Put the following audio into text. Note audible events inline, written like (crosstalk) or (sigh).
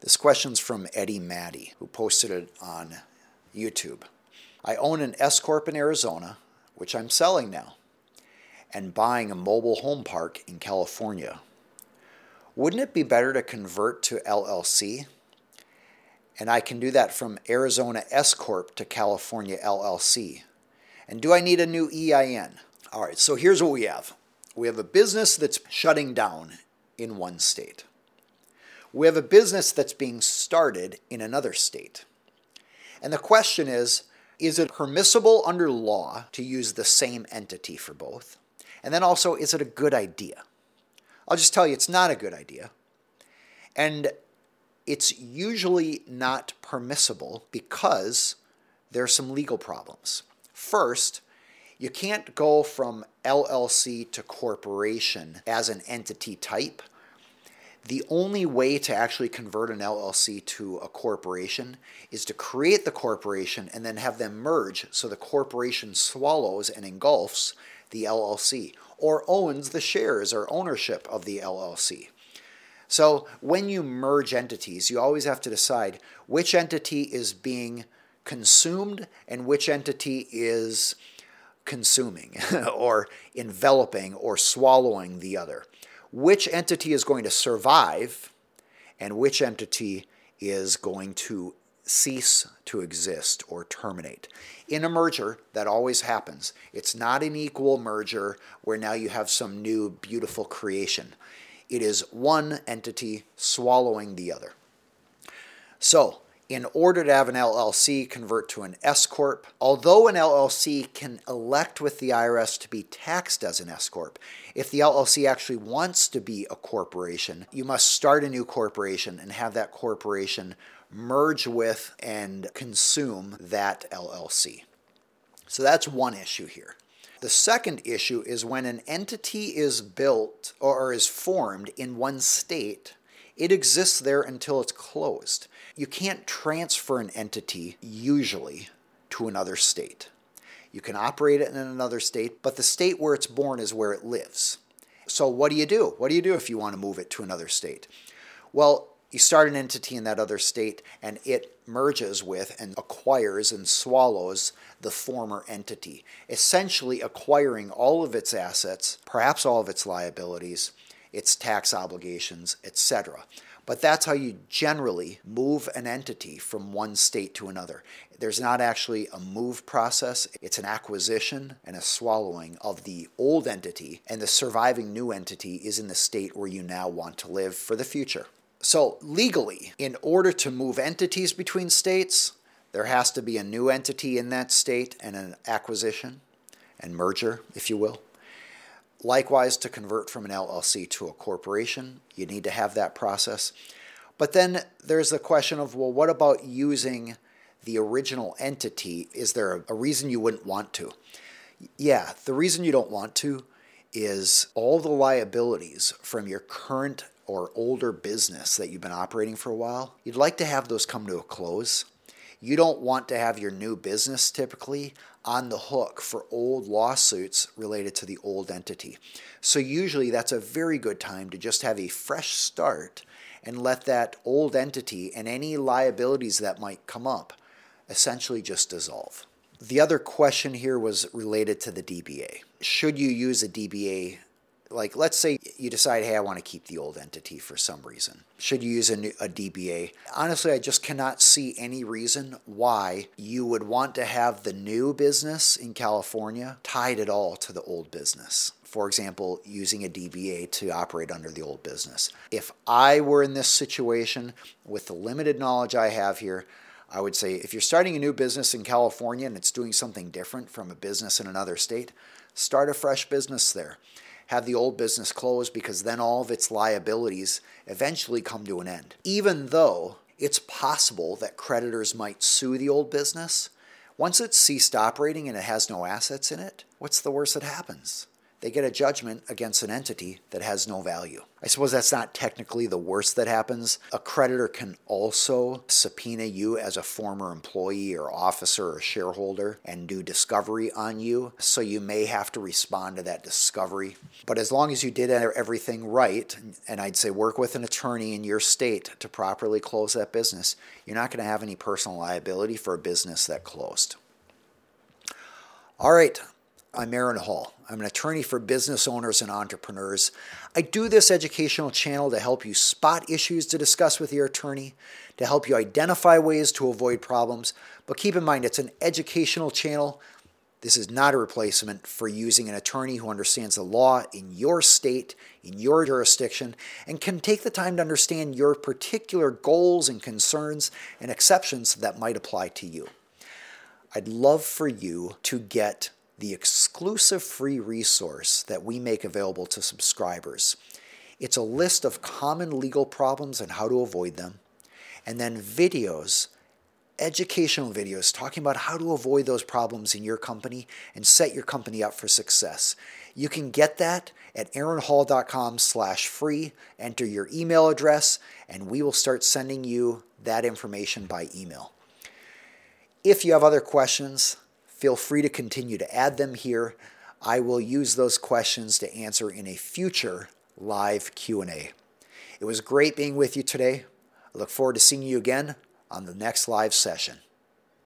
This question's from Eddie Maddie, who posted it on YouTube. I own an S Corp in Arizona, which I'm selling now, and buying a mobile home park in California. Wouldn't it be better to convert to LLC? And I can do that from Arizona S Corp to California LLC. And do I need a new EIN? All right, so here's what we have we have a business that's shutting down in one state. We have a business that's being started in another state. And the question is is it permissible under law to use the same entity for both? And then also, is it a good idea? I'll just tell you, it's not a good idea. And it's usually not permissible because there are some legal problems. First, you can't go from LLC to corporation as an entity type the only way to actually convert an LLC to a corporation is to create the corporation and then have them merge so the corporation swallows and engulfs the LLC or owns the shares or ownership of the LLC. So when you merge entities, you always have to decide which entity is being consumed and which entity is consuming (laughs) or enveloping or swallowing the other which entity is going to survive and which entity is going to cease to exist or terminate. In a merger, that always happens. It's not an equal merger where now you have some new beautiful creation. It is one entity swallowing the other. So, in order to have an LLC convert to an S Corp. Although an LLC can elect with the IRS to be taxed as an S Corp, if the LLC actually wants to be a corporation, you must start a new corporation and have that corporation merge with and consume that LLC. So that's one issue here. The second issue is when an entity is built or is formed in one state, it exists there until it's closed. You can't transfer an entity usually to another state. You can operate it in another state, but the state where it's born is where it lives. So, what do you do? What do you do if you want to move it to another state? Well, you start an entity in that other state and it merges with and acquires and swallows the former entity, essentially acquiring all of its assets, perhaps all of its liabilities, its tax obligations, etc. But that's how you generally move an entity from one state to another. There's not actually a move process, it's an acquisition and a swallowing of the old entity, and the surviving new entity is in the state where you now want to live for the future. So, legally, in order to move entities between states, there has to be a new entity in that state and an acquisition and merger, if you will. Likewise, to convert from an LLC to a corporation, you need to have that process. But then there's the question of well, what about using the original entity? Is there a, reason you wouldn't want to? Yeah, the reason you don't want to is all the liabilities from your current or older business that you've been operating for a while, you'd like to have those come to a close. You don't want to have your new business typically on the hook for old lawsuits related to the old entity. So, usually, that's a very good time to just have a fresh start and let that old entity and any liabilities that might come up essentially just dissolve. The other question here was related to the DBA. Should you use a DBA like let's say you decide hey i want to keep the old entity for some reason. Should you use a, new, a dba honestly i just cannot see any reason why you would want to have the new business in california tied at all to the old business. For example, using a DBA to operate under the old business. If I were in this situation with the limited knowledge I have here, I would say if you're starting a new business in California and it's doing something different from a business in another state, start a fresh business there have the old business close because then all of its liabilities eventually come to an end. Even though it's possible that creditors might sue the old business, once it's ceased operating and it has no assets in it, what's the worst that happens? They get a judgment against an entity that has no value. I suppose that's not technically the worst that happens. A creditor can also subpoena you as a former employee or officer or shareholder and do discovery on you. So you may have to respond to that discovery. But as long as you did everything right, and I'd say work with an attorney in your state to properly close that business, you're not going to have any personal liability for a business that closed. All right, I'm Aaron Hall. I'm an attorney for business owners and entrepreneurs. I do this educational channel to help you spot issues to discuss with your attorney, to help you identify ways to avoid problems. But keep in mind, it's an educational channel. This is not a replacement for using an attorney who understands the law in your state, in your jurisdiction, and can take the time to understand your particular goals and concerns and exceptions that might apply to you. I'd love for you to get the exclusive free resource that we make available to subscribers. It's a list of common legal problems and how to avoid them, and then videos, educational videos talking about how to avoid those problems in your company and set your company up for success. You can get that at aaronhall.com slash free. Enter your email address, and we will start sending you that information by email. If you have other questions, Feel free to continue to add them here. I will use those questions to answer in a future live Q&A. It was great being with you today. I look forward to seeing you again on the next live session.